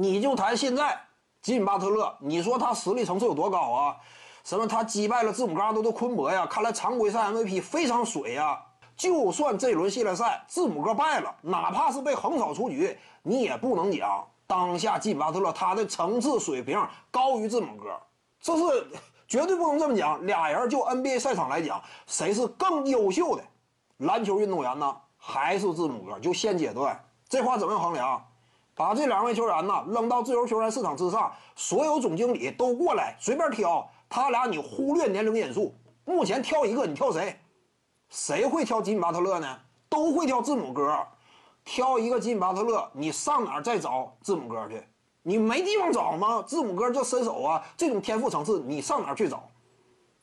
你就谈现在吉米巴特勒，你说他实力层次有多高啊？什么他击败了字母哥阿多的昆博呀？看来常规赛 MVP 非常水呀。就算这轮系列赛字母哥败了，哪怕是被横扫出局，你也不能讲当下吉米巴特勒他的层次水平高于字母哥，这是绝对不能这么讲。俩人就 NBA 赛场来讲，谁是更优秀的篮球运动员呢？还是字母哥？就现阶段，这话怎么衡量？把这两位球员呢扔到自由球员市场之上，所有总经理都过来随便挑，他俩你忽略年龄因素，目前挑一个，你挑谁？谁会挑吉米巴特勒呢？都会挑字母哥。挑一个吉米巴特勒，你上哪儿再找字母哥去？你没地方找吗？字母哥这身手啊，这种天赋层次，你上哪儿去找？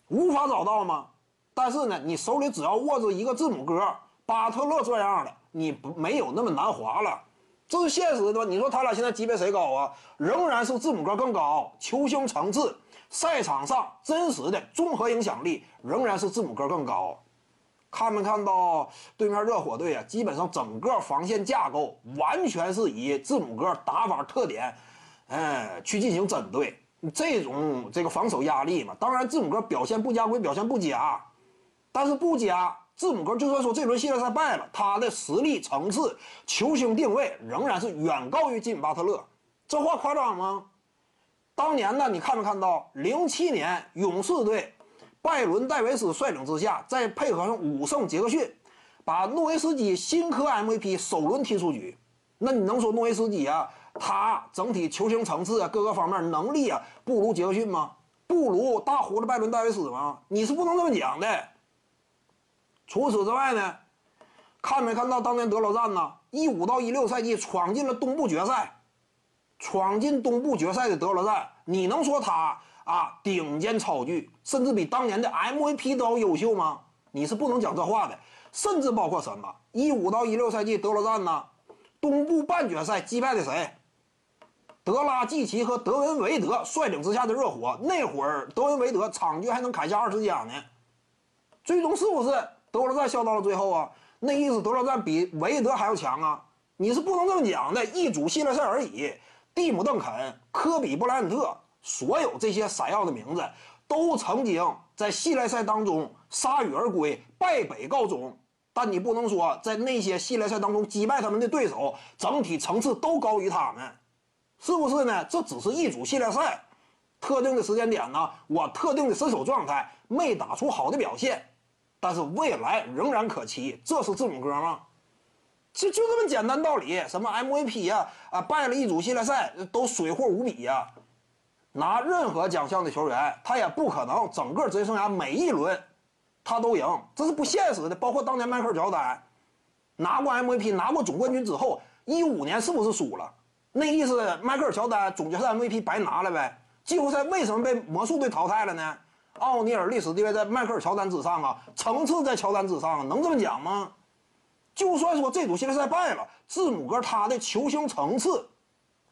无法找到吗？但是呢，你手里只要握着一个字母哥、巴特勒这样的，你不没有那么难滑了。这是现实的吧？你说他俩现在级别谁高啊？仍然是字母哥更高，球星层次、赛场上真实的综合影响力仍然是字母哥更高。看没看到对面热火队啊？基本上整个防线架构完全是以字母哥打法特点，哎，去进行针对这种这个防守压力嘛。当然，字母哥表现不佳归表现不佳，但是不佳，字母哥就算说这轮系列赛败了，他的实力层次、球星定位仍然是远高于吉米巴特勒。这话夸张吗？当年呢，你看没看到零七年勇士队？拜伦·戴维斯率领之下，再配合上武圣·杰克逊，把诺维斯基新科 MVP 首轮踢出局。那你能说诺维斯基啊，他整体球星层次啊，各个方面能力啊，不如杰克逊吗？不如大胡子拜伦·戴维斯吗？你是不能这么讲的。除此之外呢，看没看到当年德罗赞呢？一五到一六赛季闯进了东部决赛，闯进东部决赛的德罗赞，你能说他？啊，顶尖超巨，甚至比当年的 MVP 都要优秀吗？你是不能讲这话的。甚至包括什么？一五到一六赛季德罗赞呢？东部半决赛击败的谁？德拉季奇和德文维德率领之下的热火。那会儿德文维德场均还能砍下二十加呢。最终是不是德罗赞笑到了最后啊？那意思德罗赞比维德还要强啊？你是不能这么讲的。一组系列赛而已。蒂姆·邓肯、科比·布莱恩特。所有这些闪耀的名字，都曾经在系列赛当中铩羽而归，败北告终。但你不能说在那些系列赛当中击败他们的对手，整体层次都高于他们，是不是呢？这只是一组系列赛，特定的时间点呢，我特定的身手状态没打出好的表现，但是未来仍然可期。这是字母哥吗？就就这么简单道理。什么 MVP 呀，啊，败了一组系列赛都水货无比呀。拿任何奖项的球员，他也不可能整个职业生涯每一轮他都赢，这是不现实的。包括当年迈克尔乔丹拿过 MVP、拿过总冠军之后，一五年是不是输了？那意思，迈克尔乔丹总决赛 MVP 白拿了呗？季后赛为什么被魔术队淘汰了呢？奥尼尔历史地位在迈克尔乔丹之上啊，层次在乔丹之上，能这么讲吗？就算说这组系列赛败了，字母哥他的球星层次、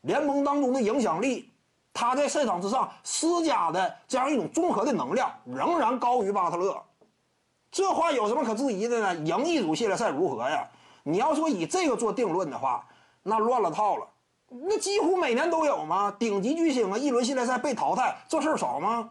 联盟当中的影响力。他在赛场之上施加的这样一种综合的能量，仍然高于巴特勒。这话有什么可质疑的呢？赢一组系列赛如何呀？你要说以这个做定论的话，那乱了套了。那几乎每年都有吗？顶级巨星啊，一轮系列赛被淘汰，这事儿少吗？